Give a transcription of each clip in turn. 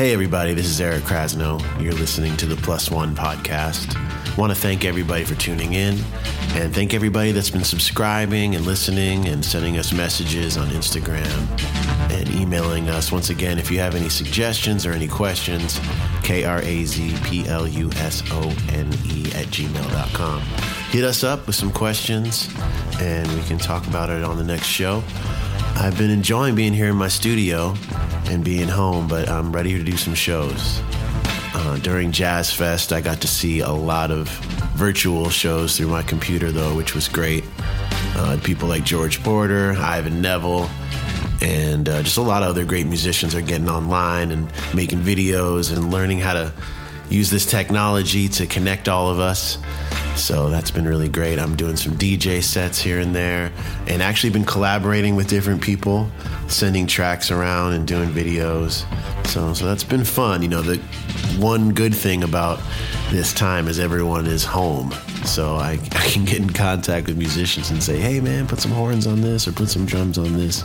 Hey, everybody, this is Eric Krasno. You're listening to the Plus One podcast. Want to thank everybody for tuning in and thank everybody that's been subscribing and listening and sending us messages on Instagram and emailing us. Once again, if you have any suggestions or any questions, K R A Z P L U S O N E at gmail.com. Hit us up with some questions and we can talk about it on the next show. I've been enjoying being here in my studio and being home, but I'm ready to do some shows. Uh, during Jazz Fest, I got to see a lot of virtual shows through my computer, though, which was great. Uh, people like George Porter, Ivan Neville, and uh, just a lot of other great musicians are getting online and making videos and learning how to use this technology to connect all of us. So that's been really great. I'm doing some DJ sets here and there and actually been collaborating with different people, sending tracks around and doing videos. So so that's been fun. You know, the one good thing about this time is everyone is home. So I, I can get in contact with musicians and say, "Hey man, put some horns on this or put some drums on this."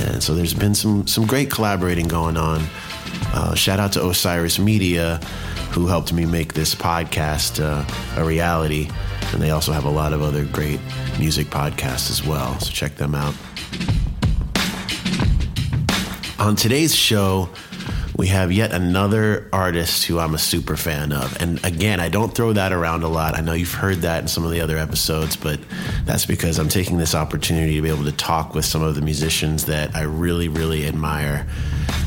And so there's been some some great collaborating going on. Uh, shout out to Osiris Media who helped me make this podcast uh, a reality. And they also have a lot of other great music podcasts as well. So check them out. On today's show, we have yet another artist who I'm a super fan of. And again, I don't throw that around a lot. I know you've heard that in some of the other episodes, but that's because I'm taking this opportunity to be able to talk with some of the musicians that I really, really admire.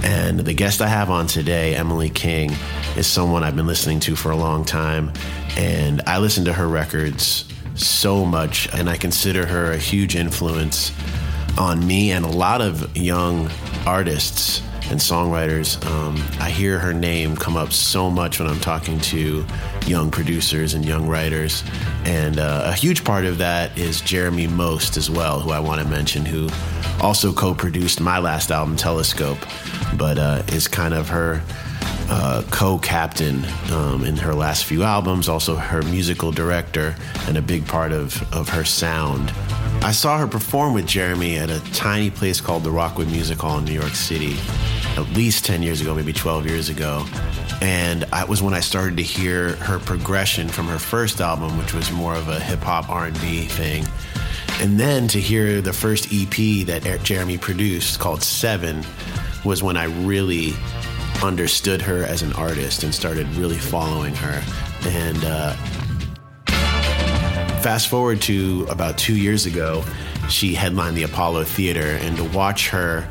And the guest I have on today, Emily King, is someone I've been listening to for a long time. And I listen to her records so much, and I consider her a huge influence on me and a lot of young artists and songwriters. Um, I hear her name come up so much when I'm talking to young producers and young writers. And uh, a huge part of that is Jeremy Most as well, who I want to mention, who also co produced my last album, Telescope, but uh, is kind of her. Uh, co-captain um, in her last few albums, also her musical director, and a big part of, of her sound. I saw her perform with Jeremy at a tiny place called the Rockwood Music Hall in New York City at least 10 years ago, maybe 12 years ago. And that was when I started to hear her progression from her first album, which was more of a hip hop R&B thing. And then to hear the first EP that Jeremy produced called Seven was when I really understood her as an artist and started really following her. And uh, fast forward to about two years ago, she headlined the Apollo Theater, and to watch her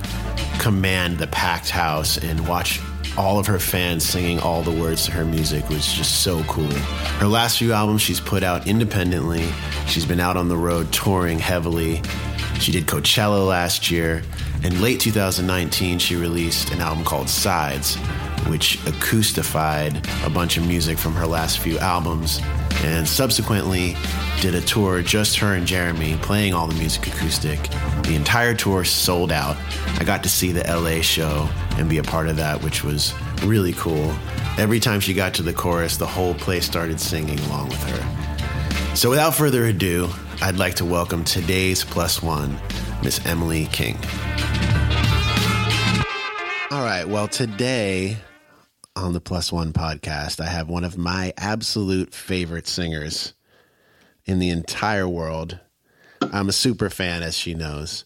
command the packed house and watch all of her fans singing all the words to her music was just so cool. Her last few albums she's put out independently. She's been out on the road touring heavily. She did Coachella last year. In late 2019, she released an album called Sides, which acoustified a bunch of music from her last few albums and subsequently did a tour just her and Jeremy playing all the music acoustic. The entire tour sold out. I got to see the LA show and be a part of that, which was really cool. Every time she got to the chorus, the whole place started singing along with her. So without further ado, I'd like to welcome today's plus one, Miss Emily King. All right, well, today on the Plus One podcast, I have one of my absolute favorite singers in the entire world. I'm a super fan, as she knows.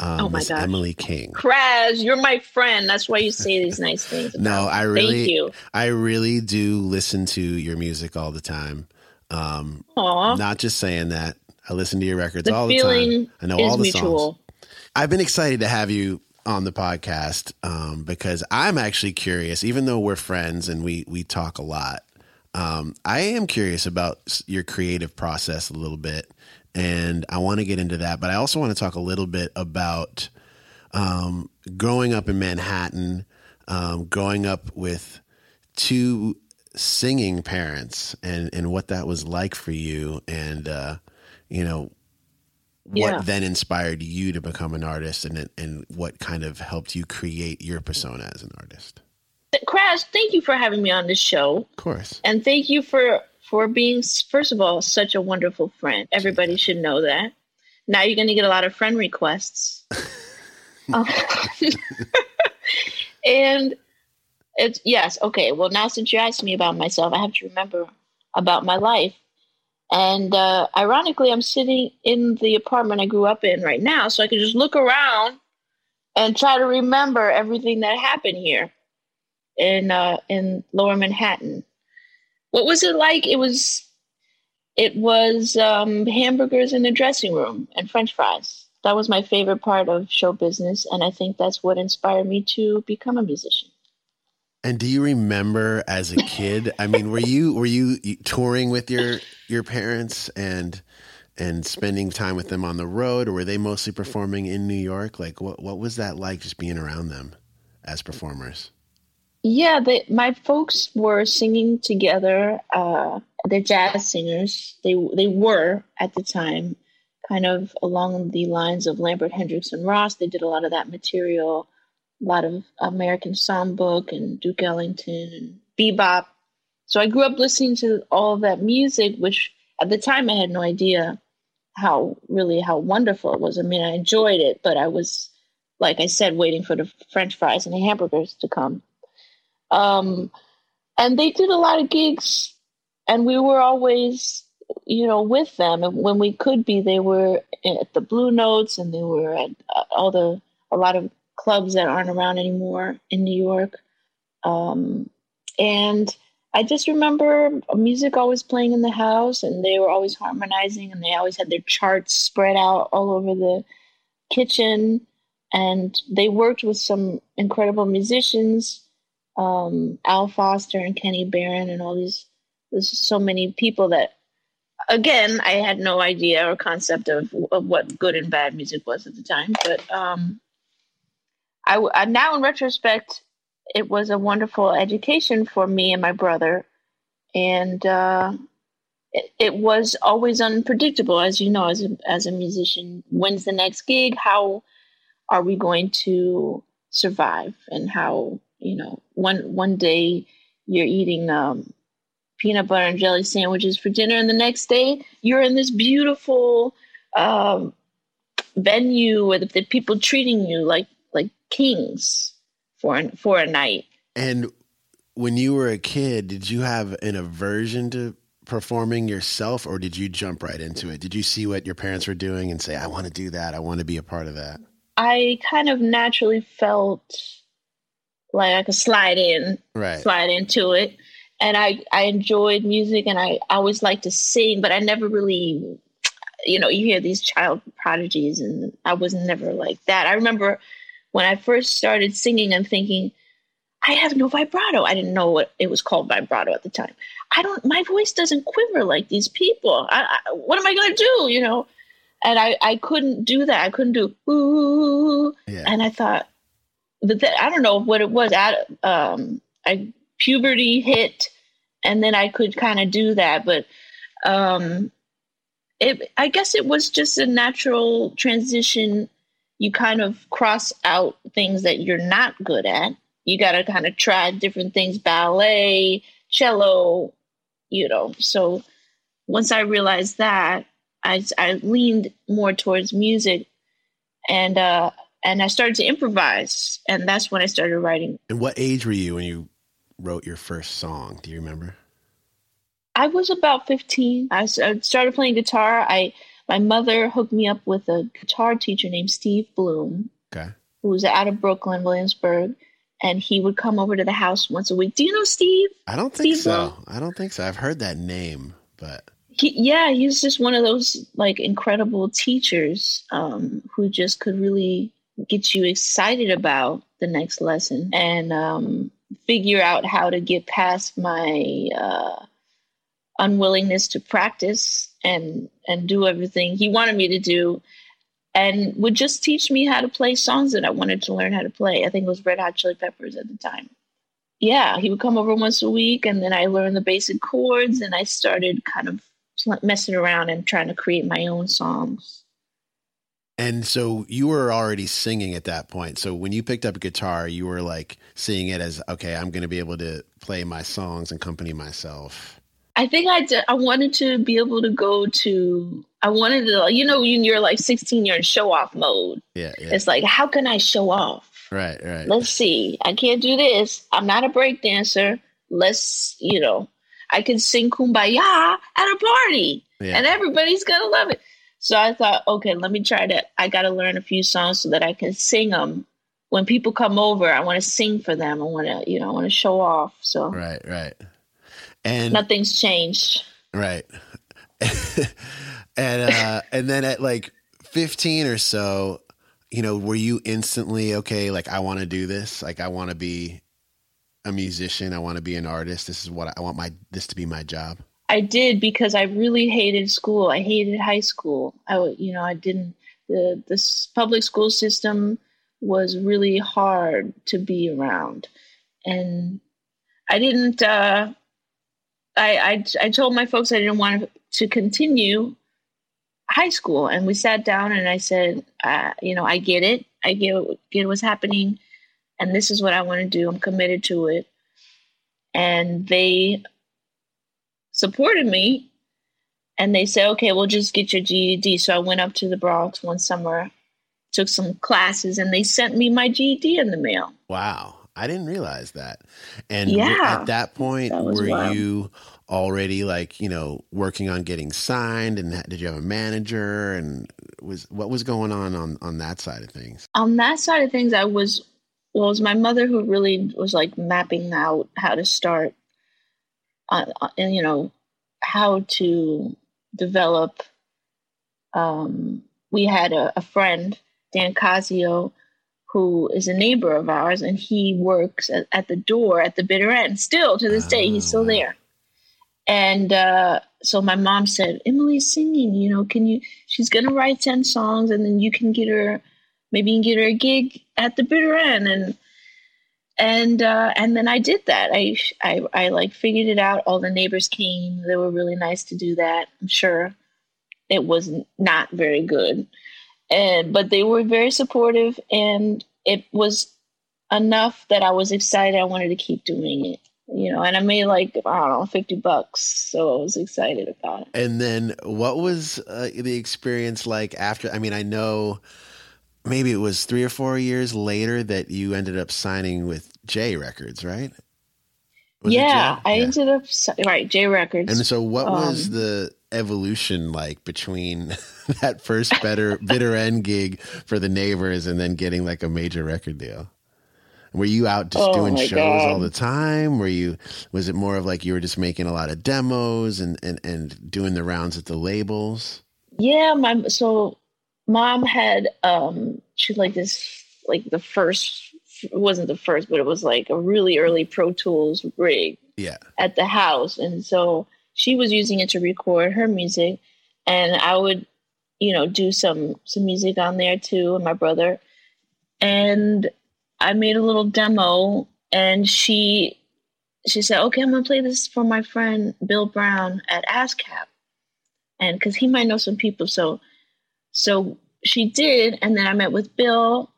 Um, oh my gosh. Emily King. Kraz, you're my friend. That's why you say these nice things. no, I really. I really do listen to your music all the time. Um, Aww. Not just saying that. I listen to your records the all the time. I know all the mutual. songs. I've been excited to have you on the podcast um, because I'm actually curious, even though we're friends and we we talk a lot. Um, I am curious about your creative process a little bit, and I want to get into that. But I also want to talk a little bit about um, growing up in Manhattan, um, growing up with two singing parents, and and what that was like for you, and uh, you know what yeah. then inspired you to become an artist and and what kind of helped you create your persona as an artist Kraz, thank you for having me on this show. Of course. And thank you for for being first of all such a wonderful friend. Everybody should know that. Now you're going to get a lot of friend requests. um, and It's yes, okay. Well, now since you asked me about myself, I have to remember about my life. And uh, ironically, I'm sitting in the apartment I grew up in right now, so I can just look around and try to remember everything that happened here in uh, in Lower Manhattan. What was it like? It was it was um, hamburgers in the dressing room and French fries. That was my favorite part of show business, and I think that's what inspired me to become a musician. And do you remember as a kid? I mean, were you were you touring with your your parents and and spending time with them on the road, or were they mostly performing in New York? Like, what what was that like, just being around them as performers? Yeah, they, my folks were singing together. Uh, they're jazz singers. They they were at the time, kind of along the lines of Lambert Hendricks and Ross. They did a lot of that material, a lot of American Songbook and Duke Ellington and bebop. So I grew up listening to all that music, which at the time I had no idea how really how wonderful it was. I mean, I enjoyed it, but I was, like I said, waiting for the French fries and the hamburgers to come. Um, and they did a lot of gigs, and we were always, you know, with them. And when we could be, they were at the Blue Notes, and they were at uh, all the a lot of clubs that aren't around anymore in New York. Um, and I just remember music always playing in the house, and they were always harmonizing, and they always had their charts spread out all over the kitchen. And they worked with some incredible musicians, um, Al Foster and Kenny Barron, and all these. There's so many people that, again, I had no idea or concept of, of what good and bad music was at the time. But um, I, I now, in retrospect, it was a wonderful education for me and my brother. And uh, it, it, was always unpredictable, as you know, as a, as a musician. When's the next gig? How are we going to survive? And how, you know, one, one day you're eating um, peanut butter and jelly sandwiches for dinner, and the next day you're in this beautiful um, venue with the people treating you like kings for an, for a night. And when you were a kid, did you have an aversion to performing yourself or did you jump right into it? Did you see what your parents were doing and say, I want to do that. I want to be a part of that? I kind of naturally felt like I could slide in, right. slide into it. And I, I enjoyed music and I, I always liked to sing, but I never really, you know, you hear these child prodigies and I was never like that. I remember when I first started singing, I'm thinking, I have no vibrato. I didn't know what it was called vibrato at the time. I don't, my voice doesn't quiver like these people. I, I, what am I going to do? You know? And I, I couldn't do that. I couldn't do, ooh. Yeah. And I thought, but I don't know what it was. At, um, I, puberty hit and then I could kind of do that. But, um, it, I guess it was just a natural transition you kind of cross out things that you're not good at. You got to kind of try different things ballet, cello, you know. So once I realized that, I, I leaned more towards music and uh, and I started to improvise. And that's when I started writing. And what age were you when you wrote your first song? Do you remember? I was about 15. I started playing guitar. I my mother hooked me up with a guitar teacher named Steve Bloom, okay. who was out of Brooklyn, Williamsburg, and he would come over to the house once a week. Do you know Steve? I don't think Steve so. Bloom? I don't think so. I've heard that name, but he, yeah, he's just one of those like incredible teachers um, who just could really get you excited about the next lesson and um, figure out how to get past my uh, unwillingness to practice and and do everything he wanted me to do and would just teach me how to play songs that I wanted to learn how to play. I think it was Red Hot Chili Peppers at the time. Yeah, he would come over once a week and then I learned the basic chords and I started kind of messing around and trying to create my own songs. And so you were already singing at that point. So when you picked up a guitar, you were like seeing it as okay, I'm going to be able to play my songs and accompany myself. I think I did, I wanted to be able to go to. I wanted to, you know, when you're like 16, you're in show off mode. Yeah, yeah. It's like, how can I show off? Right, right. Let's see. I can't do this. I'm not a break dancer. Let's, you know, I can sing kumbaya at a party Yeah. and everybody's going to love it. So I thought, okay, let me try that. I got to learn a few songs so that I can sing them. When people come over, I want to sing for them. I want to, you know, I want to show off. So Right, right. And nothing's changed. right. and uh and then at like 15 or so, you know, were you instantly okay like I want to do this? Like I want to be a musician, I want to be an artist. This is what I, I want my this to be my job. I did because I really hated school. I hated high school. I, you know, I didn't. The the public school system was really hard to be around, and I didn't. Uh, I, I I told my folks I didn't want to continue high school, and we sat down and I said, uh, you know, I get it. I get get what's happening, and this is what I want to do. I'm committed to it, and they supported me and they said okay we'll just get your ged so i went up to the bronx one summer took some classes and they sent me my ged in the mail Wow. I didn't realize that. And Yeah. at that point, That were wild. you already like, you know, working on getting signed and did you have a manager and was what was going on on on that side of things? on that side of things i was well it was my mother who really was like mapping out how to start uh, uh, and you know how to develop um, we had a, a friend dan casio who is a neighbor of ours and he works at, at the door at the bitter end still to this day he's Oh, still there and uh, so my mom said emily's singing you know can you she's gonna write 10 songs and then you can get her maybe you can get her a gig at the bitter end and and uh, and then I did that. I, I I like figured it out. All the neighbors came. They were really nice to do that. I'm sure it was not very good, and but they were very supportive, and it was enough that I was excited. I wanted to keep doing it, you know. And I made like I don't know, fifty bucks, so I was excited about it. And then what was uh, the experience like after I mean, I know maybe it was 3 or 4 years later that you ended up signing with J Records, right? Was yeah, I Yeah. ended up right J Records. And so, what was Um, the evolution like between that first better bitter end gig for the neighbors and then getting like a major record deal? Were you out just Oh doing shows God. all the time? Were you was it more of like you were just making a lot of demos and and, and doing the rounds at the labels? Yeah, my so mom had um she like this like the first it wasn't the first, but it was like a really early Pro Tools rig Yeah. at the house. And so she was using it to record her music and I would, you know, do some some music on there too, and my brother. And I made a little demo and she she said, Okay, I'm gonna play this for my friend Bill Brown at ASCAP. And because he might know some people. So so she did, and then I met with Bill,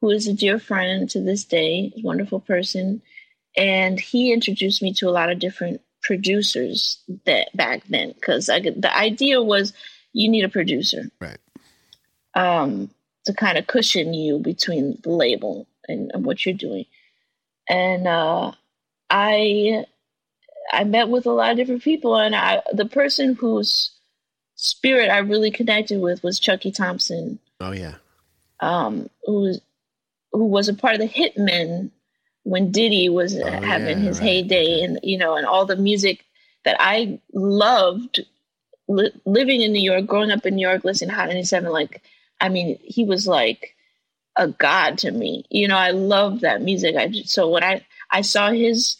who is a dear friend to this day, a wonderful person, and he introduced me to a lot of different producers that back then because the idea was you need a producer, Right. Um, to kind of cushion you between the label and, and what you're doing, and uh, I I met with a lot of different people, and I the person whose spirit I really connected with was Chucky Thompson, Oh yeah. um, who was who was a part of the Hitmen when Diddy was Oh, having yeah, his right, heyday, and you know, and all the music that I loved li- living in New York, growing up in New York, listening to Hot 97. Like, I mean, he was like a god to me. You know, I loved that music. I just, so when I I saw his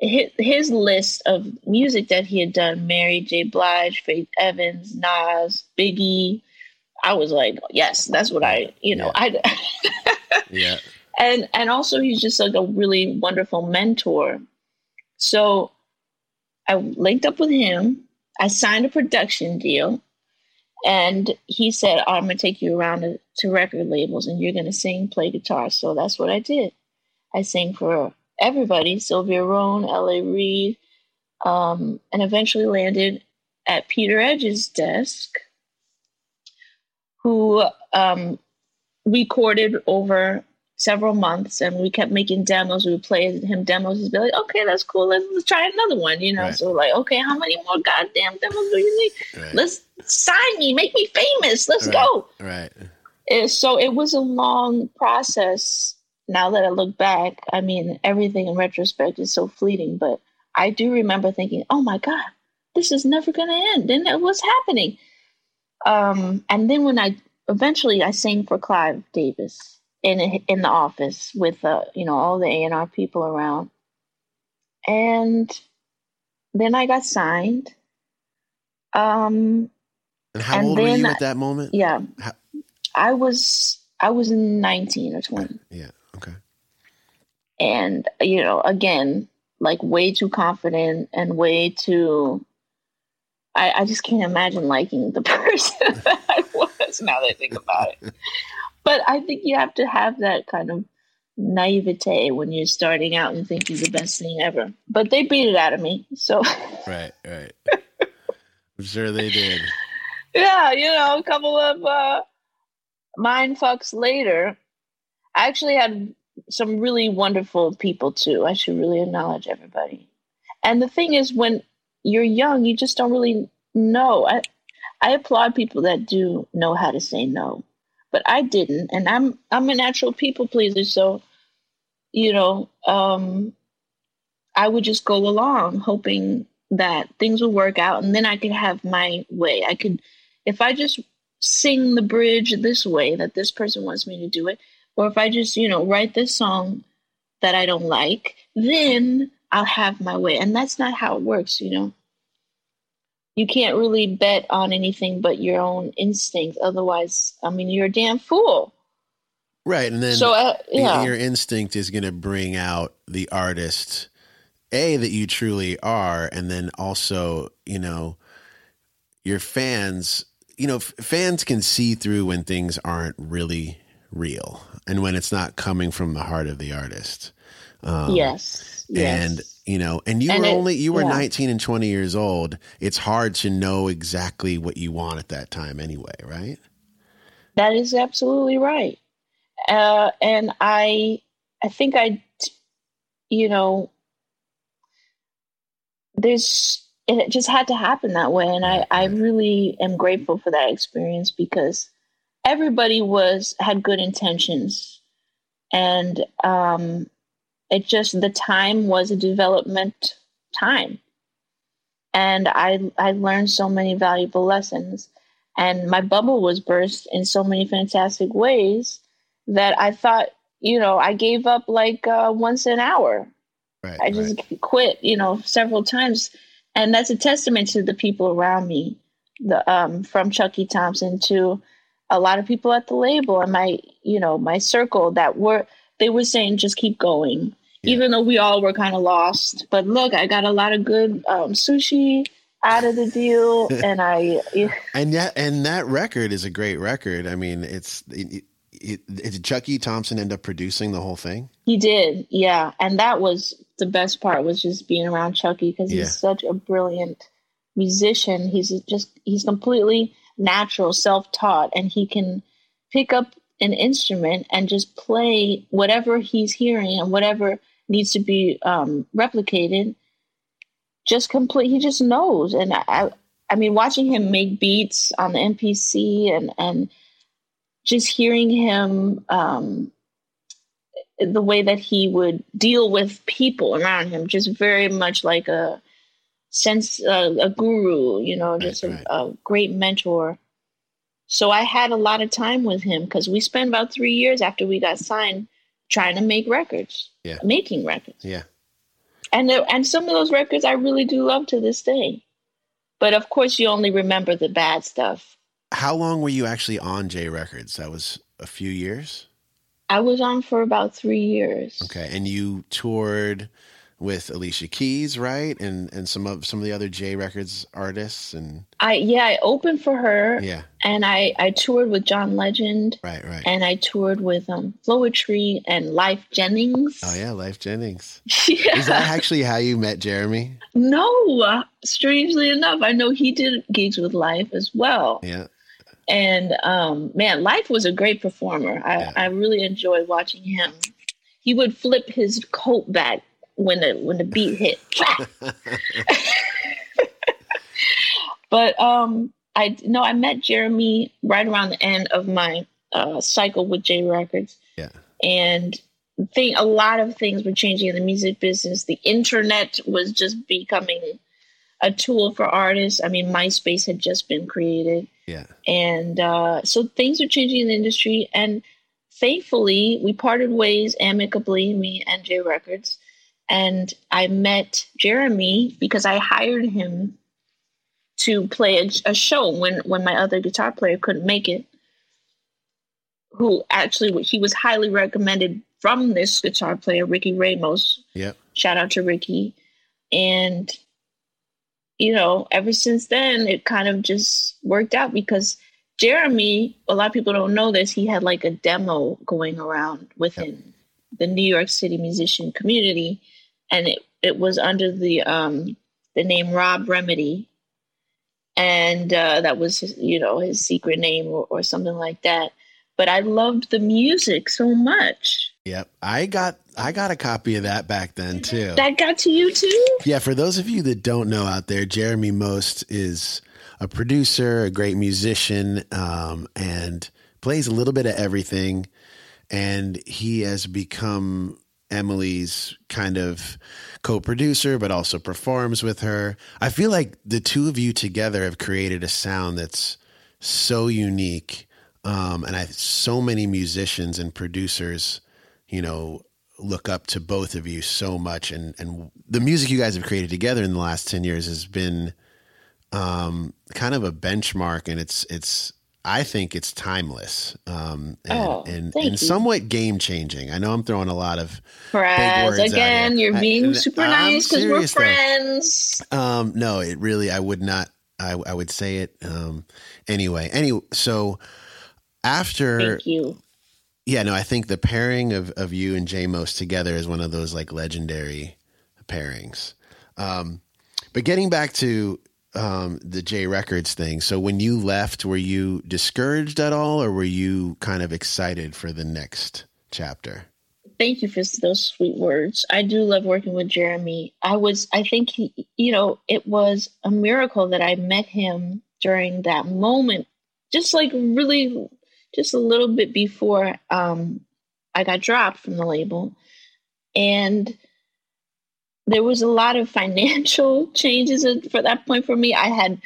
his, his list of music that he had done Mary J. Blige, Faith Evans, Nas, Biggie. I was like, yes, that's what I, you know, I, Yeah. and and also he's just like a really wonderful mentor. So I linked up with him. I signed a production deal, and he said, oh, "I'm gonna take you around to, to record labels, and you're gonna sing, play guitar." So that's what I did. I sang for everybody: Sylvia Rhone, L.A. Reid, um, and eventually landed at Peter Edge's desk, who um, recorded over several months and we kept making demos. We would play him demos. He'd be like, okay, that's cool. Let's, let's try another one, you know? Right. So like, okay, how many more goddamn demos do you need? Right. Let's sign me, make me famous. Let's Right. go. Right. It- so it was a long process. Now that I look back, I mean, everything in retrospect is so fleeting, but I do remember thinking, oh my God, this is never going to end. And what's happening? Um, and then when I eventually I sang for Clive Davis in in the office with uh, you know all the A and R people around, and then I got signed. Um, And how And old were you at that moment? yeah, How- I was I was nineteen or twenty. Yeah. Okay. and you know again like way too confident and way too I, I just can't imagine liking the person that I was now that I think about it. But I think you have to have that kind of naivete when you're starting out and think you're the best thing ever. But they beat it out of me. So Right. Right. I'm sure they did. yeah, you know, a couple of uh mind fucks later. I actually had some really wonderful people too. I should really acknowledge everybody. And the thing is when you're young, you just don't really know. I I applaud people that do know how to say no. But I didn't and I'm I'm a natural people pleaser, so you know, um I would just go along hoping that things would work out and then I could have my way. I could if I just sing the bridge this way that this person wants me to do it, or if I just, you know, write this song that I don't like, then I'll have my way. And that's not how it works, you know. You can't really bet on anything but your own instinct. Otherwise, I mean, you're a damn fool. Right. And then so, uh, yeah. your instinct is going to bring out the artist a that you truly are and then also you know your fans you know f- fans can see through when things aren't really real and when it's not coming from the heart of the artist um, yes. Yes. and you know and you And were it- only you were yeah. 19 and 20 years old. It's hard to know exactly what you want at that time anyway right? That is absolutely right. Uh, and I, I think I, you know, there's it just had to happen that way, and I, I really am grateful for that experience because everybody was had good intentions, and um, it just the time was a development time, and I I learned so many valuable lessons and my bubble was burst in so many fantastic ways that I thought, you know, I gave up like uh, once an hour. right I just right. quit, you know, several times, and that's a testament to the people around me, the um, from Chucky Thompson to a lot of people at the label and my, you know, my circle that were they were saying just keep going, Yeah. even though we all were kind of lost. But look, I got a lot of good um, sushi out of the deal, and I. And that and that record is a great record. I mean, it's it, it, it, did Chucky Thompson end up producing the whole thing? He did, yeah, and that was the best part was just being around Chucky because Yeah. he's such a brilliant musician. He's just he's completely natural, self-taught, and he can pick up an instrument and just play whatever he's hearing and whatever needs to be um, replicated. Just complete. He just knows, and I, I mean, watching him make beats on the MPC and and just hearing him. Um, the way that he would deal with people around him, just very much like a sense, uh, a guru, you know, just Right, a, a great mentor. So I had a lot of time with him because we spent about three years after we got signed trying to make records, Yeah. making records, Yeah. and there, and some of those records I really do love to this day. But of course, you only remember the bad stuff. How long were you actually on J Records? That was a few years. I was on for about three years. Okay, and you toured with Alicia Keys, right? And and some of some of the other J Records artists, and I yeah, I opened for her. yeah, and I, I toured with John Legend right, right. and I toured with um Floetry and Lyfe Jennings. oh yeah, Lyfe Jennings. Yeah. Is that actually how you met Jeremy? no, strangely enough, I know he did gigs with Lyfe as well. Yeah, And um, man, Lyfe was a great performer. I, yeah. I really enjoyed watching him. He would flip his coat back when the when the beat hit. but um, I no, I met Jeremy right around the end of my uh, cycle with J Records. Yeah, and think a lot of things were changing in the music business. The internet was just becoming a tool for artists. I mean, MySpace had just been created. Yeah. And uh, so things are changing in the industry. And thankfully, we parted ways amicably, me and J Records. And I met Jeremy because I hired him to play a, a show when, when my other guitar player couldn't make it. Who actually, he was highly recommended from this guitar player, Ricky Ramos. Yeah. Shout out to Ricky. And you know, ever since then, it kind of just worked out because Jeremy, a lot of people don't know this, he had like a demo going around within yep. the New York City musician community. And it, it was under the um, the name Rob Remedy. And uh, that was, his, you know, his secret name or, or something like that. But I loved the music so much. Yep. I got I got a copy of that back then too. That got to you too? Yeah, for those of you that don't know out there, Jeremy Most is a producer, a great musician, um, and plays a little bit of everything. And he has become Emily's kind of co producer, but also performs with her. I feel like the two of you together have created a sound that's so unique. Um, and I so many musicians and producers you know, look up to both of you so much and and the music you guys have created together in the last 10 years has been um, kind of a benchmark and it's it's I think it's timeless um, and, oh, and, and somewhat game changing. I know I'm throwing a lot of friends again. You're being I, super nice because we're friends. Um, no, it really I would not. I, I would say it um, anyway. Anyway, so after Thank you yeah, no, I think the pairing of, of you and J Most together is one of those like legendary pairings. Um, but getting back to um, the J Records thing, so when you left, were you discouraged at all, or were you kind of excited for the next chapter? Thank you for those sweet words. I do love working with Jeremy. I was, I think he, you know, it was a miracle that I met him during that moment, just like really just a little bit before um, I got dropped from the label. And there was a lot of financial changes for that point for me. I had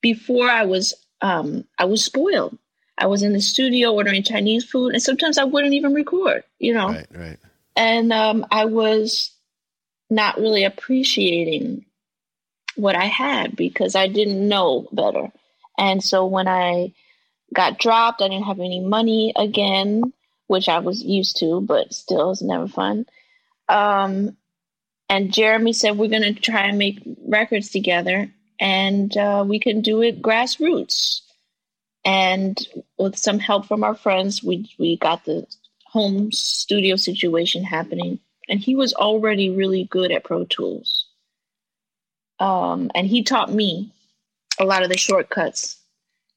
before I was um, I was spoiled. I was in the studio ordering Chinese food, and sometimes I wouldn't even record. You know, right, right. And um, I was not really appreciating what I had because I didn't know better. And so when I got dropped. I didn't have any money again, which I was used to, but still, it's never fun. Um, and Jeremy said, We're going to try and make records together and uh, we can do it grassroots. And with some help from our friends, we, we got the home studio situation happening. And he was already really good at Pro Tools. Um, and he taught me a lot of the shortcuts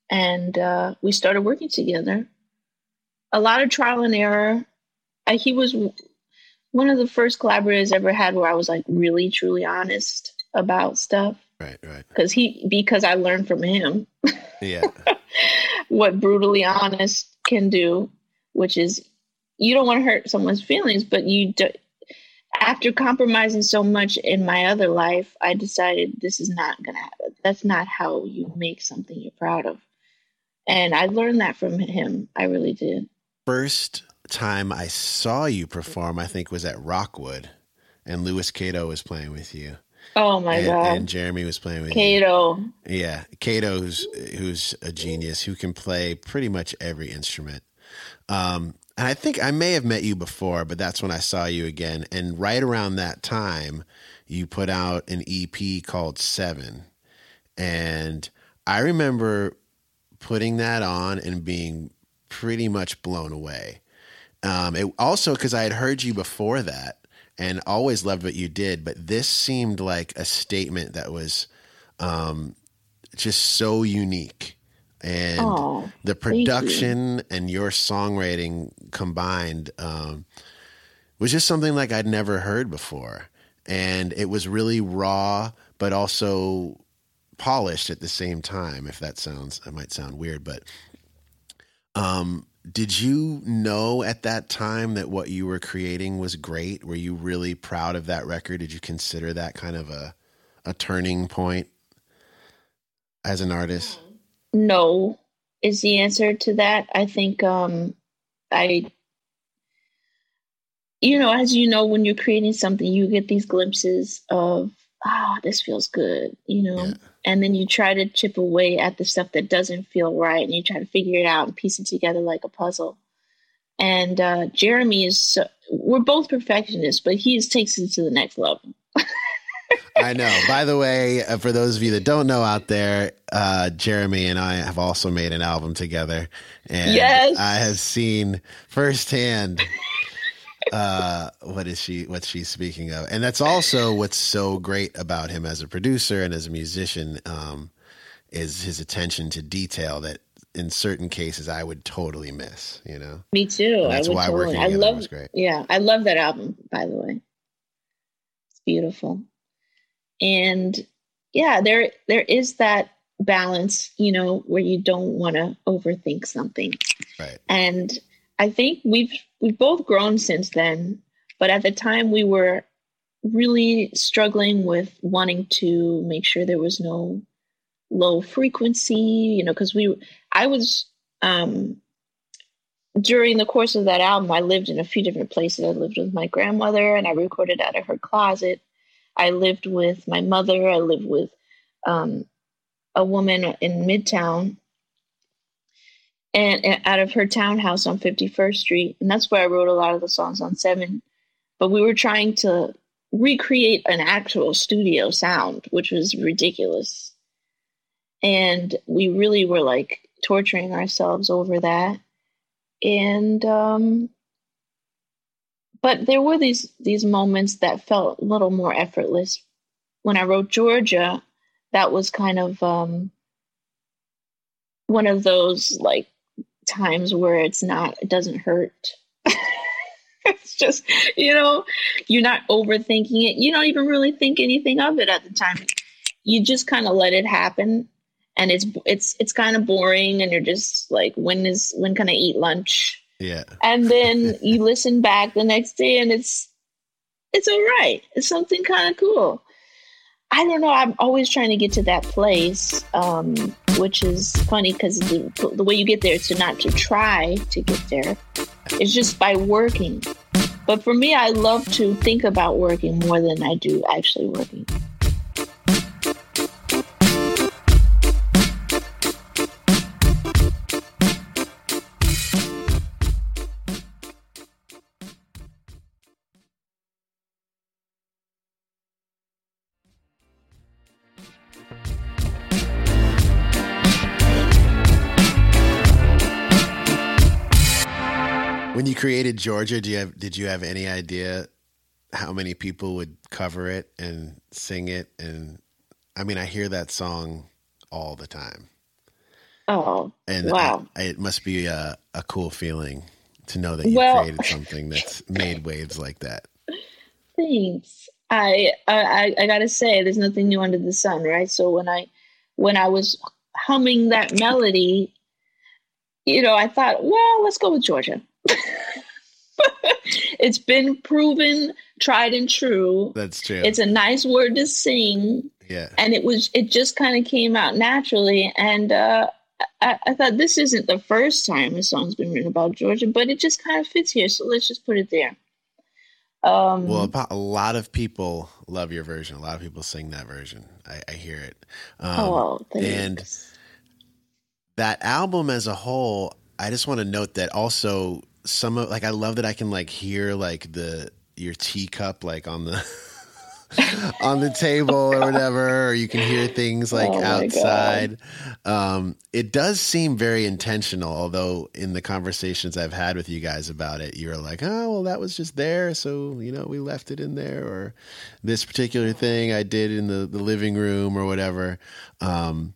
and uh, we started working together. A lot of trial and error. Uh, he was one of the first collaborators I ever had where I was like really truly honest about stuff. Right, right. Because he because I learned from him. Yeah. what brutally honest can do, which is you don't want to hurt someone's feelings, but you do, after compromising so much in my other life, I decided this is not gonna happen. That's not how you make something you're proud of. And I learned that from him. I really did. First time I saw you perform, I think, was at Rockwood, and Louis Cato was playing with you. Oh my and, god! And Jeremy was playing with Cato. You. Yeah, Cato, who's who's a genius, who can play pretty much every instrument. Um, and I think I may have met you before, but that's when I saw you again. And right around that time, you put out an EP called Seven, and I remember putting that on and being pretty much blown away. Um, it also because I had heard you before that and always loved what you did, but this seemed like a statement that was um, just so unique. and Oh, the thank you. production and your songwriting combined um, was just something like I'd never heard before, and it was really raw, but also polished at the same time. If that sounds, it might sound weird, but um, did you know at that time that what you were creating was great? Were you really proud of that record? Did you consider that kind of a a turning point as an artist? no is the answer to that. I think um I you know, as you know, when you're creating something, you get these glimpses of ah, this feels good, you know, Yeah. And then you try to chip away at the stuff that doesn't feel right, and you try to figure it out and piece it together like a puzzle. And uh, Jeremy is, so, we're both perfectionists, but he just takes it to the next level. I know. By the way, uh, for those of you that don't know out there, uh, Jeremy and I have also made an album together, and Yes. I have seen firsthand uh, what is she what she's speaking of, and that's also what's so great about him as a producer and as a musician um, is his attention to detail that in certain cases I would totally miss. You know, Me too. And that's I would why totally. working I love. was great. Yeah, I love that album. By the way, it's beautiful, and yeah, there there is that balance, you know, where you don't want to overthink something, right? and I think we've we've both grown since then. But at the time, we were really struggling with wanting to make sure there was no low frequency, you know, because we I was um during the course of that album, I lived in a few different places. I lived with my grandmother and I recorded out of her closet. I lived with my mother. I lived with um, a woman in Midtown and, and out of her townhouse on 51st Street. And that's where I wrote a lot of the songs on Seven. But we were trying to recreate an actual studio sound, which was ridiculous. And we really were like torturing ourselves over that and um but there were these these moments that felt a little more effortless when i wrote georgia that was kind of um one of those like times where it's not it doesn't hurt. It's just you know you're not overthinking it. You don't even really think anything of it at the time. You just kind of let it happen and it's it's it's kind of boring and you're just like when is when can i eat lunch? Yeah, and then you listen back the next day and it's it's all right. It's something kind of cool. I don't know. I'm always trying to get to that place um which is funny because the, the way you get there is to not to try to get there it's just by working. But for me i love to think about working more than i do actually working created Georgia, do you have did you have any idea how many people would cover it and sing it? And I mean, I hear that song all the time, oh and Wow. I- it must be a, a cool feeling to know that you Well- created something that's made waves like that. Thanks. I, I I gotta say, there's nothing new under the sun, right? So when I when I was humming that melody, you know, I thought, well, let's go with Georgia. it's been proven, tried and true. That's true. It's a nice word to sing, yeah, and it was it just kind of came out naturally. And uh, I, I thought this isn't the first time a song's been written about Georgia, but it just kind of fits here. So let's just put it there. Um, Well, a lot of people love your version. A lot of people sing that version. I, I hear it. Um, oh, and that album as a whole, I just want to note that also some of like I love that I can like hear like the your teacup like on the on the table or whatever, or you can hear things like Oh outside. Um, it does seem very intentional, although in the conversations I've had with you guys about it, you're like, oh, well, that was just there. So, you know, we left it in there, or this particular thing I did in the, the living room or whatever. Um,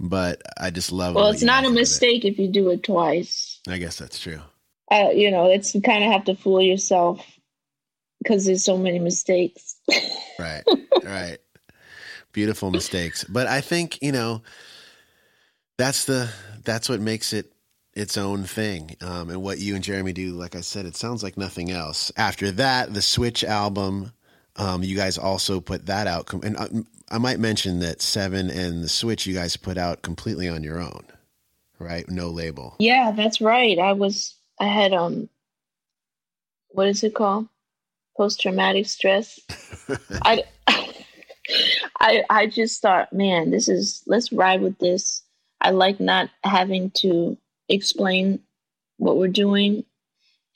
but I just love. It. Well, it's not a mistake if you do it twice. I guess that's true. Uh, you know, it's you kind of have to fool yourself because there's so many mistakes. right, right. Beautiful mistakes, but I think you know that's the that's what makes it its own thing. Um, and what you and Jeremy do, like I said, it sounds like nothing else. After that, the Switch album, um, you guys also put that out, and uh, I might mention that Seven and the Switch you guys put out completely on your own, right? No label. Yeah, that's right. I was I had um what is it called? Post traumatic stress. I I I just thought, man, this is let's ride with this. I like not having to explain what we're doing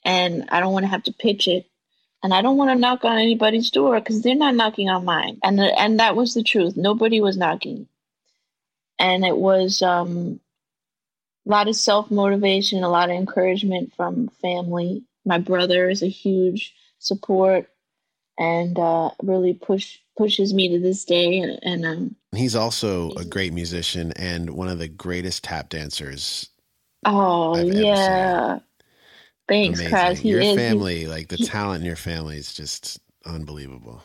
and I don't want to have to pitch it and I don't want to knock on anybody's door because they're not knocking on mine. And and that was the truth. Nobody was knocking, and it was um, a lot of self motivation, a lot of encouragement from family. My brother is a huge support, and uh, really push pushes me to this day. And, and um, he's also a great musician and one of the greatest tap dancers. Oh I've yeah. Thanks, Kraz. Your is, family, like the he, talent in your family is just unbelievable.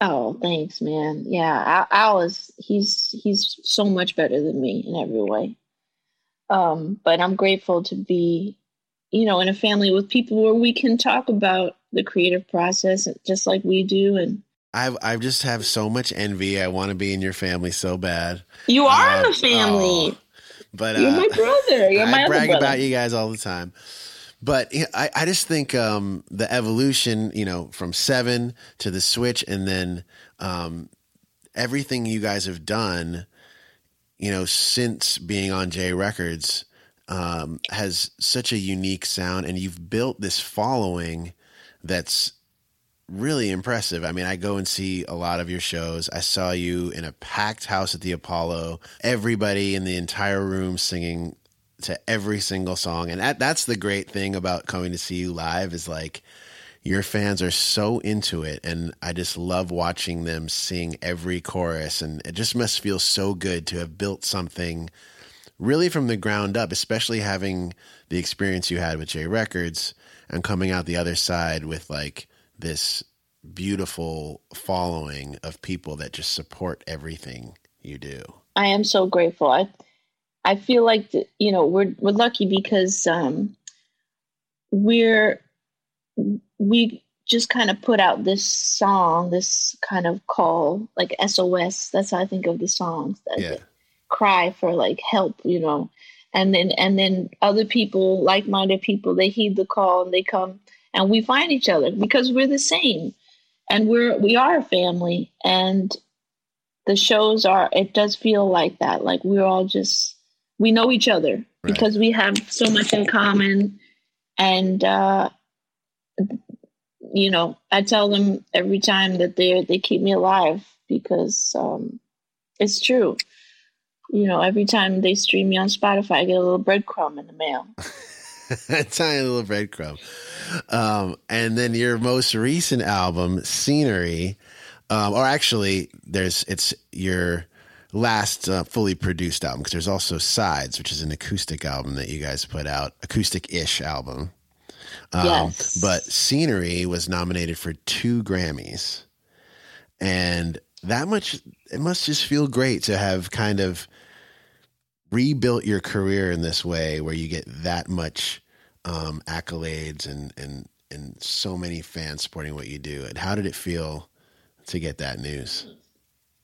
Oh, thanks, man. Yeah, Al, Al, is he's he's so much better than me in every way. Um, but I'm grateful to be, you know, in a family with people where we can talk about the creative process just like we do and I I just have so much envy. I want to be in your family so bad. You are uh, in the family. Oh, but you're uh, my brother. You're my brother. I brag brother. about you guys all the time. But I, I just think um, the evolution, you know, from seven to the switch, and then um, everything you guys have done, you know, since being on J Records, um, has such a unique sound, and you've built this following that's really impressive. I mean, I go and see a lot of your shows. I saw you in a packed house at the Apollo, everybody in the entire room singing to every single song. And that, that's the great thing about coming to see you live is like your fans are so into it and I just love watching them sing every chorus and it just must feel so good to have built something really from the ground up, especially having the experience you had with J Records and coming out the other side with like this beautiful following of people that just support everything you do. I am so grateful. I I feel like you know we're we're lucky because um, we're we just kind of put out this song, this kind of call, like SOS. That's how I think of the songs. That, yeah. cry for like help, you know. And then and then other people, like minded people, they heed the call and they come and we find each other because we're the same. And we're we are a family. And the shows are it does feel like that. Like we're all just we know each other right. because we have so much in common and uh, you know i tell them every time that they they keep me alive because um, it's true. You know every time they stream me on spotify i get a little breadcrumb in the mail. A tiny little breadcrumb. Um, and then your most recent album scenery um, or actually there's it's your last uh, fully produced album because there's also Sides, which is an acoustic album that you guys put out, acoustic ish album. Um, yes. But Scenery was nominated for two Grammys. And that much, it must just feel great to have kind of rebuilt your career in this way where you get that much um, accolades and, and, and so many fans supporting what you do. And how did it feel to get that news?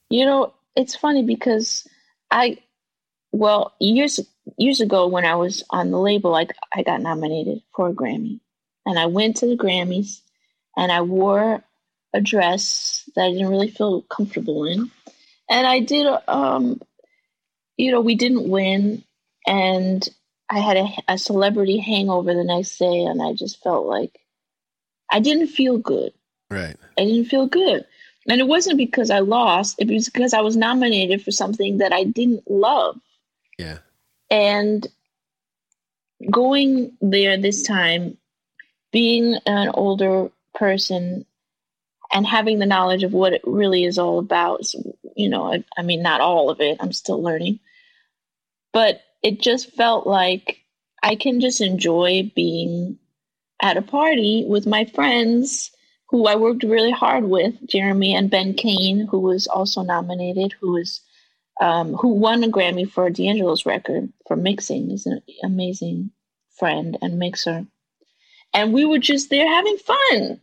You know, it's funny because I, well, years years ago when I was on the label, like I got nominated for a Grammy, and I went to the Grammys, and I wore a dress that I didn't really feel comfortable in, and I did, um, you know, we didn't win, and I had a, a celebrity hangover the next day, and I just felt like I didn't feel good. Right. I didn't feel good. And it wasn't because I lost, it was because I was nominated for something that I didn't love. Yeah. And going there this time, being an older person and having the knowledge of what it really is all about, you know, I, I mean, not all of it, I'm still learning. but it just felt like I can just enjoy being at a party with my friends who I worked really hard with, Jeremy and Ben Kane, who was also nominated, who was um, who won a Grammy for D'Angelo's record for mixing. He's an amazing friend and mixer. And we were just there having fun,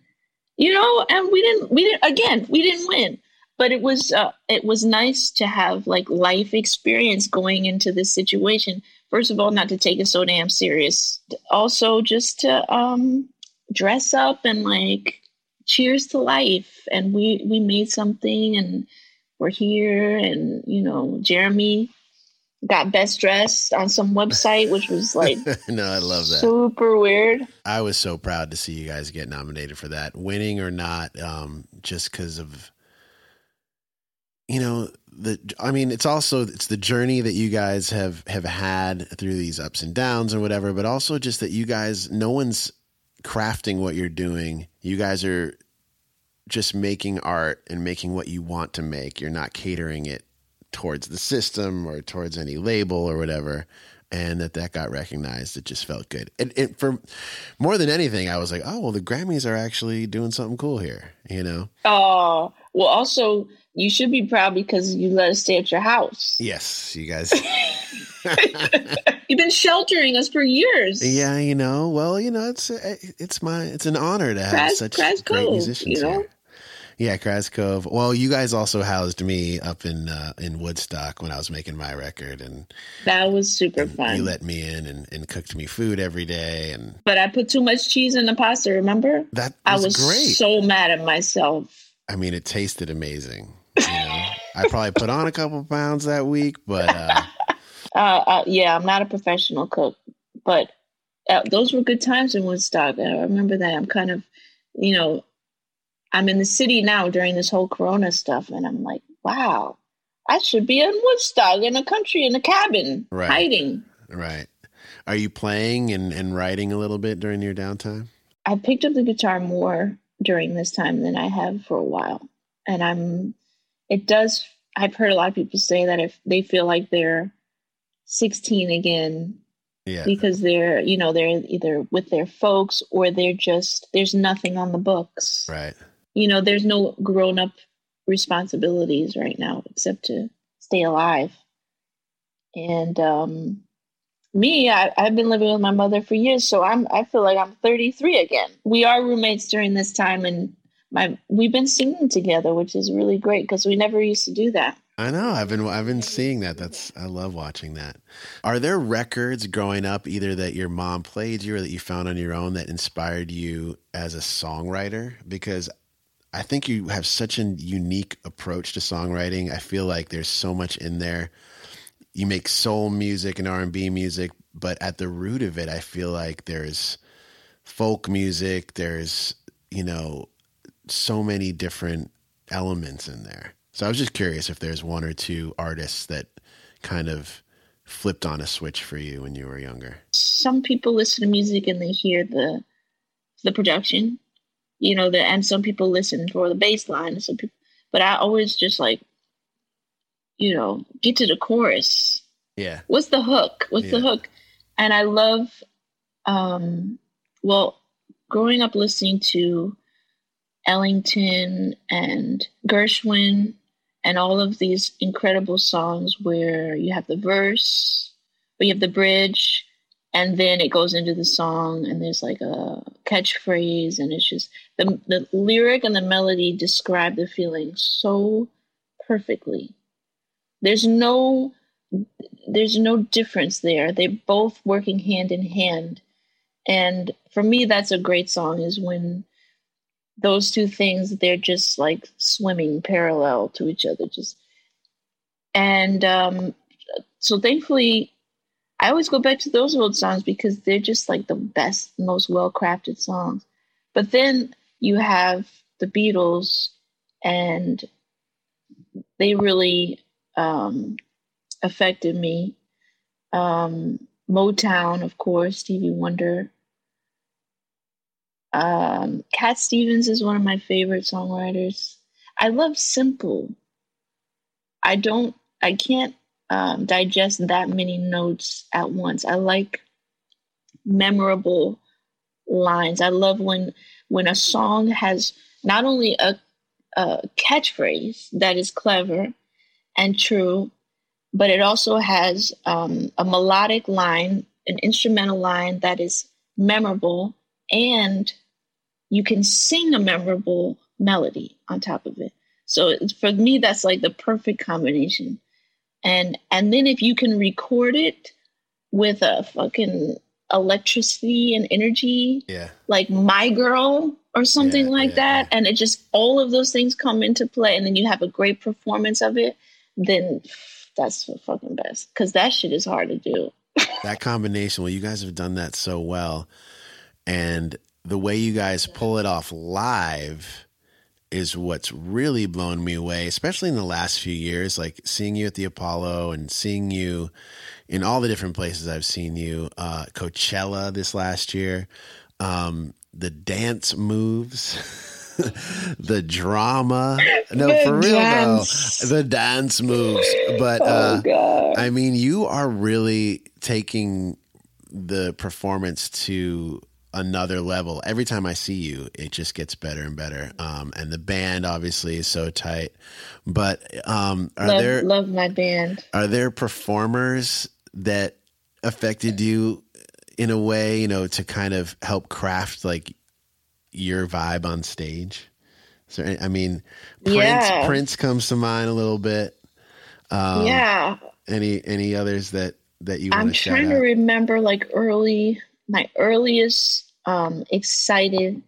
you know, and we didn't, we didn't, again, we didn't win, but it was, uh, it was nice to have like life experience going into this situation. First of all, not to take it so damn serious. Also, just to um, dress up and like cheers to life. And we, we made something and, we're here and you know jeremy got best dressed on some website which was like no i love that. super weird. I was so proud to see you guys get nominated for that winning or not um, just because of you know the i mean it's also it's the journey that you guys have have had through these ups and downs and whatever but also just that you guys no one's crafting what you're doing. You guys are just making art and making what you want to make. You're not catering it towards the system or towards any label or whatever. And that that got recognized, it just felt good. And, and for more than anything, I was like, oh well, the Grammys are actually doing something cool here, you know. Oh well, also you should be proud because you let us stay at your house. Yes, you guys. You've been sheltering us for years. Yeah, you know. Well, you know, it's it's my it's an honor to have Kraz, such Kraz great Cove, musicians you know? here. Yeah, Kraz Cove. Well, you guys also housed me up in uh, in Woodstock when I was making my record, and that was super fun. You let me in and, and cooked me food every day, and but I put too much cheese in the pasta. Remember that? Was I was great. so mad at myself. I mean, it tasted amazing. You know, I probably put on a couple pounds that week, but uh, uh, uh, yeah, I'm not a professional cook, but uh, those were good times in Woodstock. I remember that. I'm kind of, you know, I'm in the city now during this whole Corona stuff, and I'm like, wow, I should be in Woodstock in a country in a cabin right. hiding. Right. Are you playing and, and writing a little bit during your downtime? I picked up the guitar more during this time than I have for a while. And I'm, it does, I've heard a lot of people say that if they feel like they're 16 again, yeah. because they're, you know, they're either with their folks or they're just, there's nothing on the books. Right you know, there's no grown up responsibilities right now except to stay alive. And um, me, I, I've been living with my mother for years, so I'm I feel like I'm 33 again. We are roommates during this time, and my we've been singing together, which is really great because we never used to do that. I know. I've been I've been seeing that. That's I love watching that. Are there records growing up either that your mom played you or that you found on your own that inspired you as a songwriter? Because I think you have such a unique approach to songwriting. I feel like there's so much in there. You make soul music and R&B music, but at the root of it, I feel like there's folk music, there's, you know, so many different elements in there. So I was just curious if there's one or two artists that kind of flipped on a switch for you when you were younger. Some people listen to music and they hear the the production you know, the, and some people listen for the bass line. Some people, but I always just like, you know, get to the chorus. Yeah. What's the hook? What's yeah. the hook? And I love, um, well, growing up listening to Ellington and Gershwin and all of these incredible songs where you have the verse, but you have the bridge, and then it goes into the song and there's like a catchphrase and it's just the, the lyric and the melody describe the feeling so perfectly. There's no there's no difference there. They're both working hand in hand. And for me that's a great song is when those two things they're just like swimming parallel to each other just and um so thankfully I always go back to those old songs because they're just like the best, most well crafted songs. But then you have the Beatles, and they really um, affected me. Um, Motown, of course, Stevie Wonder. Um, Cat Stevens is one of my favorite songwriters. I love simple. I don't, I can't um, digest that many notes at once. I like memorable lines. I love when when a song has not only a, a catchphrase that is clever and true, but it also has um, a melodic line, an instrumental line that is memorable, and you can sing a memorable melody on top of it. So for me, that's like the perfect combination. And and then if you can record it with a fucking electricity and energy, Yeah. like My Girl or something Yeah, like yeah, that, yeah. and it just all of those things come into play, and then you have a great performance of it, then that's the fucking best. Because that shit is hard to do. that combination well you guys have done that so well and the way you guys pull it off live is what's really blown me away especially in the last few years like seeing you at the apollo and seeing you in all the different places i've seen you uh coachella this last year um the dance moves the drama no The for real dance. though the dance moves but uh oh god. I mean, you are really taking the performance to another level. Every time I see you, it just gets better and better. Um, and the band obviously is so tight. But um, are love, there love my band. are there performers that affected you in a way, you know, to kind of help craft like your vibe on stage? So I mean, Prince Yeah. Prince comes to mind a little bit. Um, yeah. any any others that that you I'm trying to remember like early my earliest um excited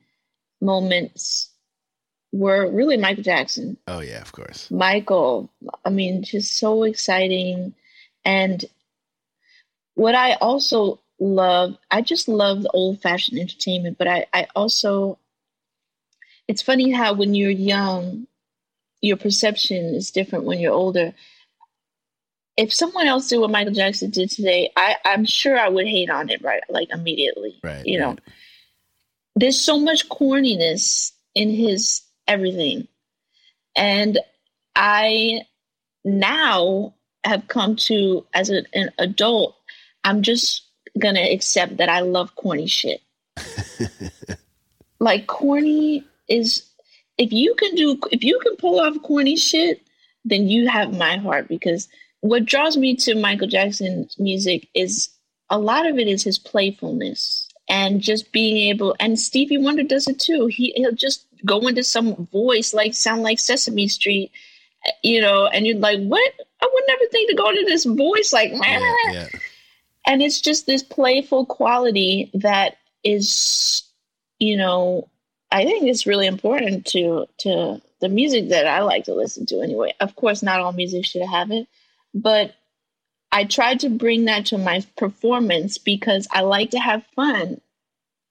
moments were really Michael Jackson. oh yeah, of course. Michael, I mean, just so exciting. And what I also love, I just love the old fashioned entertainment, but I, I also, it's funny how when you're young, your perception is different when you're older. If someone else did what Michael Jackson did today, I, I'm sure I would hate on it right like immediately. Right. You know, right. there's so much corniness in his everything. And I now have come to, as a, an adult, I'm just going to accept that I love corny shit. like, corny is, if you can do, if you can pull off corny shit, then you have my heart because what draws me to Michael Jackson's music is a lot of it is his playfulness and just being able and Stevie Wonder does it too. He he'll just go into some voice like sound like Sesame Street, you know, and you're like, what? I would never think to go into this voice like, Yeah, yeah. and it's just this playful quality that is, you know, I think it's really important to to the music that I like to listen to anyway. Of course, not all music should have it, but I tried to bring that to my performance because I like to have fun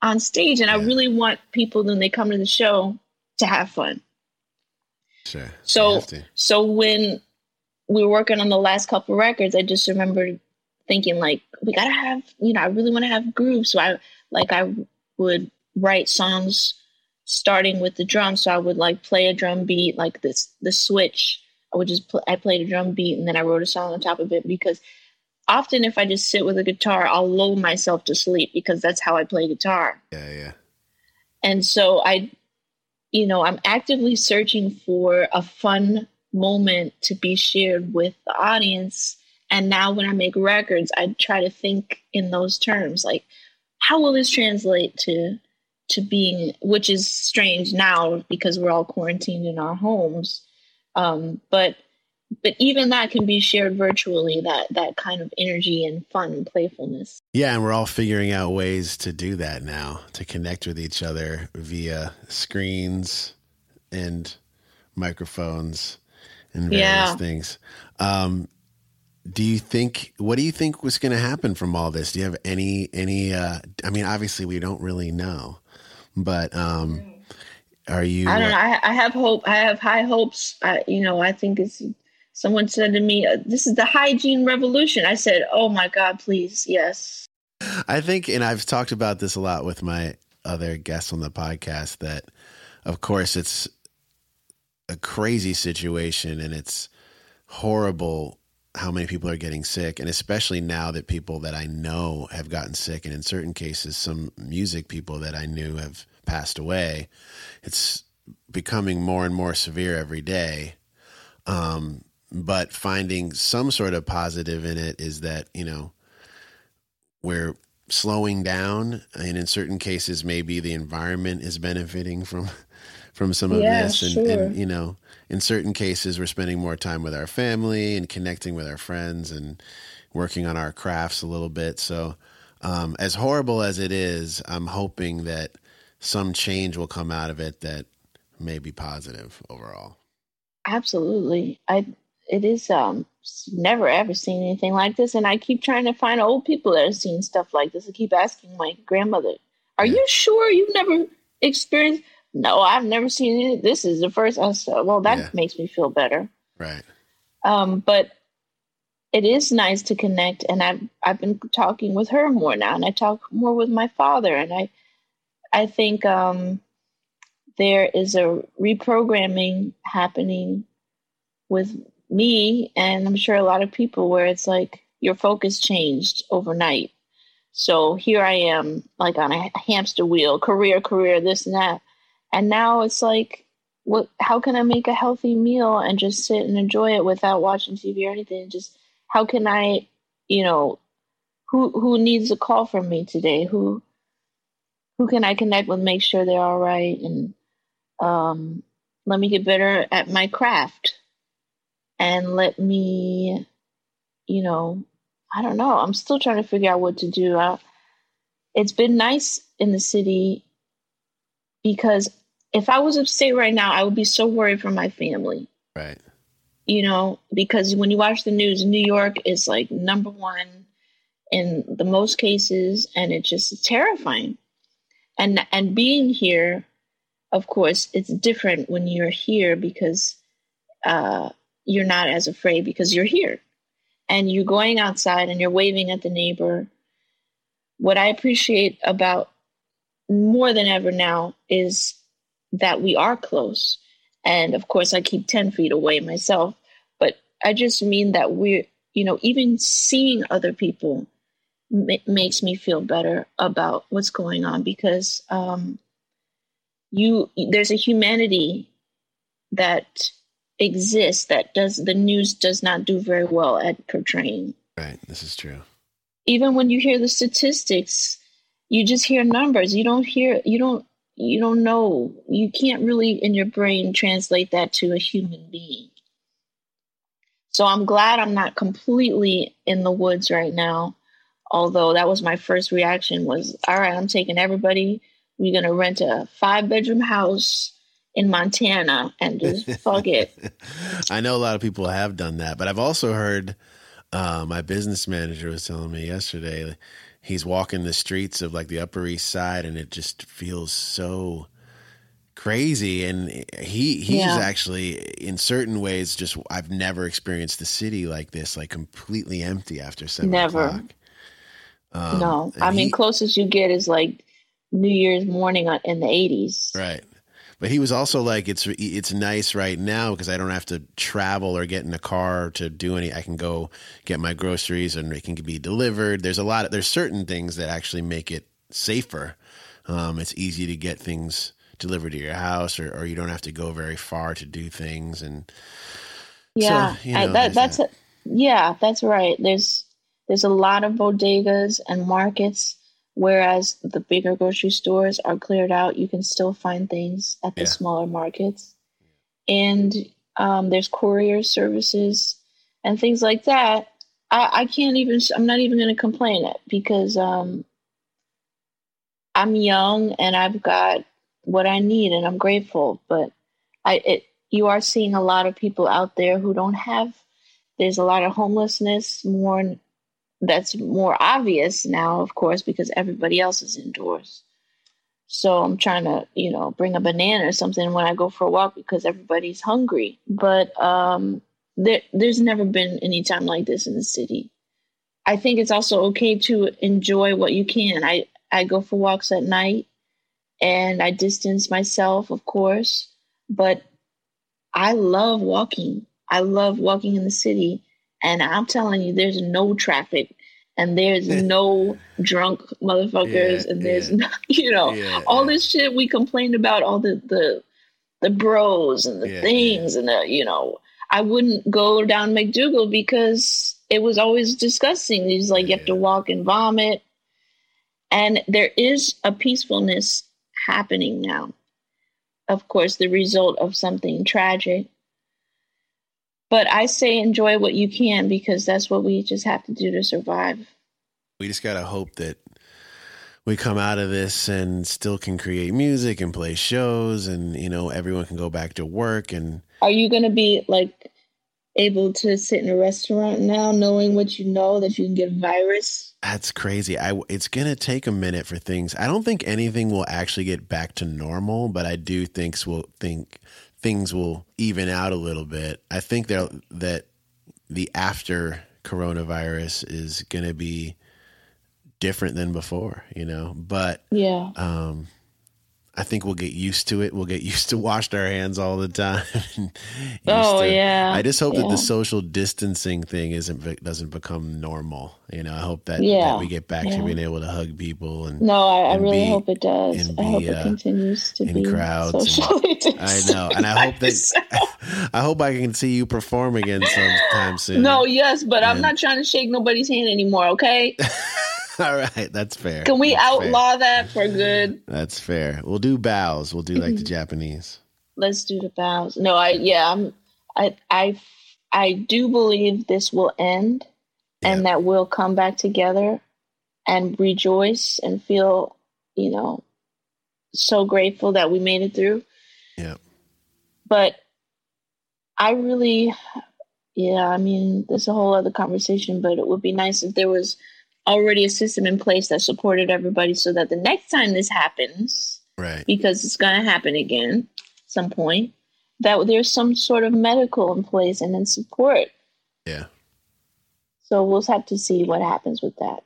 on stage, and I really want people when they come to the show to have fun. Sure. So- You have to. So when we were working on the last couple records, I just remember thinking like, we gotta have, you know, I really want to have grooves. So I like I would write songs starting with the drum. So I would like play a drum beat, like this the switch. I would just pl- I played a drum beat and then I wrote a song on top of it because often if I just sit with a guitar, I'll lull myself to sleep because that's how I play guitar. Yeah, yeah. And so I, you know, I'm actively searching for a fun moment to be shared with the audience. And now when I make records, I try to think in those terms like, how will this translate to to being which is strange now because we're all quarantined in our homes um, but but even that can be shared virtually that that kind of energy and fun and playfulness Yeah, and we're all figuring out ways to do that now to connect with each other via screens and microphones and various Yeah. things. Um, do you think what do you think was going to happen from all this? Do you have any any uh I mean obviously we don't really know. But um are you I don't know. I, I have hope. I have high hopes. I, you know, I think it's. Someone said to me, uh, "This is the hygiene revolution." I said, "Oh my God, please, yes." I think, and I've talked about this a lot with my other guests on the podcast, that of course it's a crazy situation and it's horrible how many people are getting sick, and especially now that people that I know have gotten sick, and in certain cases, some music people that I knew have passed away. It's becoming more and more severe every day. Um, but finding some sort of positive in it is that you know we're slowing down, and in certain cases, maybe the environment is benefiting from from some of Yeah, this, and, sure. and you know, in certain cases, we're spending more time with our family and connecting with our friends and working on our crafts a little bit. So, um, as horrible as it is, I'm hoping that some change will come out of it that may be positive overall. Absolutely. I it is um never ever seen anything like this and I keep trying to find old people that have seen stuff like this. I keep asking my grandmother, "Are Yeah. you sure you've never experienced No, I've never seen it. This is the first I said, well that Yeah. makes me feel better. Right. Um but it is nice to connect and I've I've been talking with her more now and I talk more with my father and I I think um there is a reprogramming happening with me and I'm sure a lot of people where it's like your focus changed overnight. So here I am like on a hamster wheel, career, career, this and that. And now it's like what how can I make a healthy meal and just sit and enjoy it without watching TV or anything? Just how can I, you know, who who needs a call from me today? Who who can I connect with, make sure they're all right and um let me get better at my craft. And let me you know i don't know. I'm still trying to figure out what to do. I, it's been nice in the city because if i was upstate right now i would be so worried for my family. Right. you know because when you watch the news new york is like number one in the most cases and it's just terrifying and and being here of course it's different when you're here because uh, you're not as afraid because you're here. And you're going outside and you're waving at the neighbor. What i appreciate about more than ever now is that we are close. And of course i keep 10 feet away myself but i just mean that we're you know even seeing other people ma- makes me feel better about what's going on because um, you there's a humanity that exists that does the news does not do very well at portraying. Right. This is true. even when you hear the statistics you just hear numbers. You don't hear you don't you don't know. You can't really in your brain translate that to a human being. So i'm glad i'm not completely in the woods right now although that was my first reaction was all right i'm taking everybody we're going to rent a five bedroom house in montana and just fuck it I know a lot of people have done that, but I've also heard uh, my business manager was telling me yesterday he's walking the streets of like the Upper East Side, and it just feels so crazy. And he he's Yeah. actually in certain ways just I've never experienced the city like this, like completely empty after seven Never. o'clock. Um, no i mean he- closest you get is like new year's morning in the 80s Right. But he was also like, it's it's nice right now because I don't have to travel or get in a car to do any. I can go get my groceries and it can be delivered. There's a lot. Of, there's certain things that actually make it safer. Um, it's easy to get things delivered to your house, or, or you don't have to go very far to do things. And Yeah, you I- that, that's a, yeah, that's right. There's there's a lot of bodegas and markets, whereas the bigger grocery stores are cleared out. You can still find things at the Yeah. smaller markets, and um, there's courier services and things like that. I, I can't even. I'm not even going to complain it because um, I'm young and I've got what I need, and I'm grateful. But I it you are seeing a lot of people out there who don't have there's a lot of homelessness more that's more obvious now of course because everybody else is indoors. So i'm trying to you know bring a banana or something when i go for a walk because everybody's hungry. But um there, there's never been any time like this in the city. I think it's also okay to enjoy what you can. I i go for walks at night and i distance myself of course but I love walking. I love walking in the city And I'm telling you, there's no traffic and there's no drunk motherfuckers Yeah, and there's yeah. no, you know, Yeah, all this shit we complained about, all the, the, the bros and the things and the, you know, I wouldn't go down MacDougal because it was always disgusting. It's like you have to walk and vomit. And there is a peacefulness happening now. Of course, the result of something tragic. But I say enjoy what you can because that's what we just have to do to survive. we just gotta hope that we come out of this and still can create music and play shows and you know everyone can go back to work and Are you going to be like able to sit in a restaurant now knowing what you know that you can get a virus? that's crazy i it's gonna take a minute for things i don't think anything will actually get back to normal but i do think we'll think things will even out a little bit i think there that the after coronavirus is gonna be different than before you know but Yeah. um I think we'll get used to it. We'll get used to washing our hands all the time. Oh, to- yeah. I just hope that the social distancing thing isn't doesn't become normal. You know, I hope that, Yeah. that we get back to being able to hug people and No, I, I really be- hope it does. and I hope be, it uh, continues to in be crowds and- socially I know, and I hope that I hope I can see you perform again sometime soon. No, yes, but I'm not trying to shake nobody's hand anymore. Okay, all right, that's fair. can we That's fair. outlaw that for good? That's fair. We'll do bows. We'll do like Mm-hmm. the Japanese. Let's do the bows. No, I yeah, I'm I I I do believe this will end and that we'll come back together and rejoice and feel, you know, so grateful that we made it through. Yeah. But I really yeah, I mean, there's a whole other conversation, but it would be nice if there was already a system in place that supported everybody so that the next time this happens, Right. because it's going to happen again some point that there's some sort of medical in place and then support Yeah. so we'll have to see what happens with that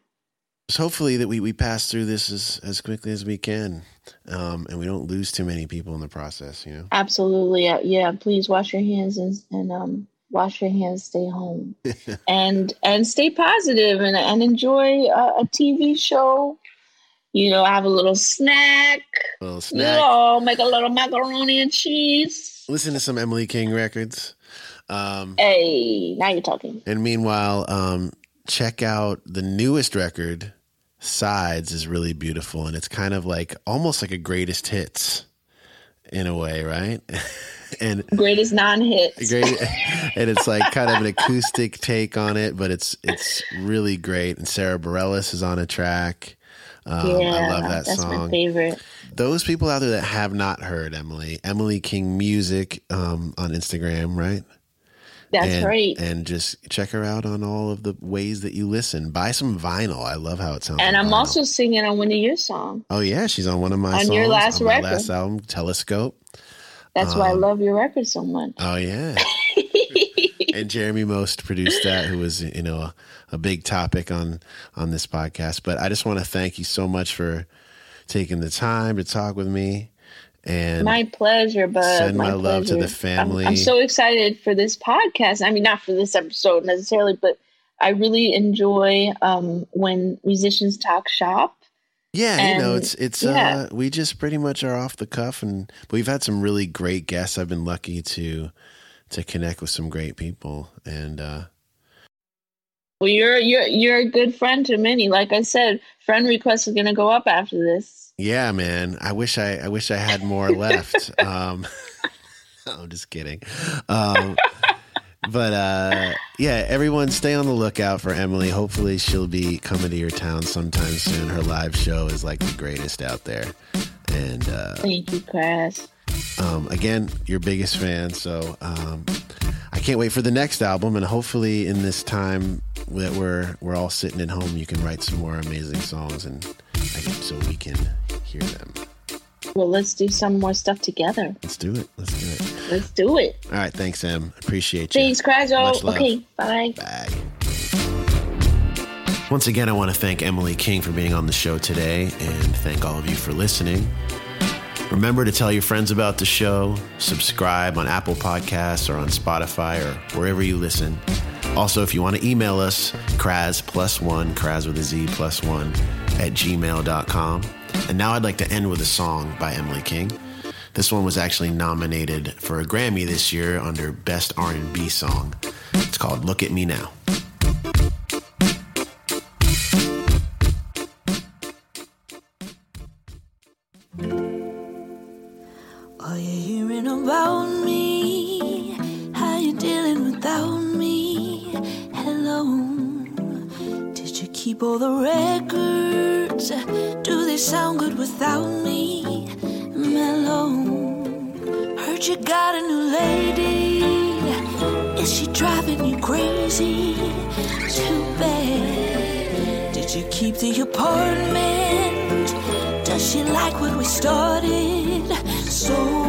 Just hopefully that we, we pass through this as, as quickly as we can um, and we don't lose too many people in the process, you know? absolutely Uh, yeah please wash your hands and, and um wash your hands stay home and and stay positive and, and enjoy a, a tv show you know have a little snack A little you snack. know make a little macaroni and cheese Listen to some Emily King records. Um, hey now you're talking and meanwhile, um, check out the newest record, Sides, is really beautiful. And it's kind of like almost like a greatest hits in a way, right? and greatest non-hits. Great and it's like kind of an acoustic take on it but it's it's really great and sara bareilles is on a track. Um, yeah i love that that's my song. favorite. Those people out there that have not heard emily emily king music um, on instagram right? That's and, right. and just check her out on all of the ways that you listen. Buy some vinyl. I love how it sounds And I'm vinyl. also singing on one of your songs. oh yeah she's on one of my On songs your last on my record. last album telescope That's why I Um, love your record so much. oh yeah and Jeremy Most produced that, who was you know a, a big topic on on this podcast. But I just want to thank you so much for taking the time to talk with me. And my pleasure, bud. send my my love to the family. I'm, I'm so excited for this podcast. I mean, not for this episode necessarily, but I really enjoy um, when musicians talk shop. Yeah, you know, it's it's yeah. uh, we just pretty much are off the cuff, and we've had some really great guests. I've been lucky to to connect with some great people, and uh, Well, you're you're you're a good friend to many. Like I said, friend requests are going to go up after this. Yeah, man. I wish I I wish I had more left. um I'm just kidding. Um but uh yeah, everyone stay on the lookout for Emily. Hopefully she'll be coming to your town sometime soon. Her live show is like the greatest out there. And uh Thank you, Chris. um again, your biggest fan, so um I can't wait for the next album and hopefully in this time that we're we're all sitting at home you can write some more amazing songs and so we can hear them. Well, let's do some more stuff together. Let's do it. Let's do it. Let's do it. All right. Thanks, Em. Appreciate you. Thanks, love. Okay, bye. Bye. Once again, I want to thank Emily King for being on the show today and thank all of you for listening. Remember to tell your friends about the show, subscribe on Apple Podcasts or on Spotify or wherever you listen. Also, if you want to email us, Kraz plus one, Kraz with a Z plus one at gmail.com. And now I'd like to end with a song by Emily King. This one was actually nominated for a Grammy this year under Best R&B Song. It's called Look at Me Now. Are you hearing about me? How you dealing without me? Hello. Did you keep all the records? Do they sound good without me? Heard you got a new lady. Is she driving you crazy? Too bad. Did you keep the apartment? Does she like what we started? So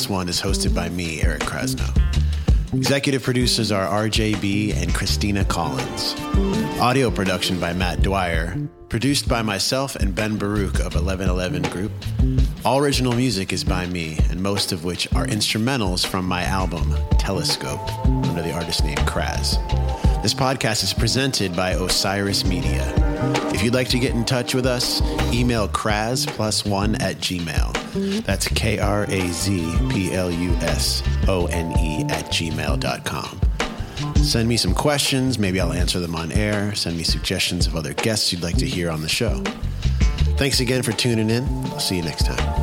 Plus One is hosted by me, Eric Krasno. Executive producers are RJ Bee and Christina Collins. Audio production by Matt Dwyer. Produced by myself and Ben Baruch of 1111 Group. All original music is by me, and most of which are instrumentals from my album, Telescope, under the artist name Kraz. This podcast is presented by Osiris Media. If you'd like to get in touch with us, email Kraz plus one at Gmail. That's K R A Z P L U S O N E at gmail.com. Send me some questions. Maybe I'll answer them on air. Send me suggestions of other guests you'd like to hear on the show. Thanks again for tuning in. I'll see you next time.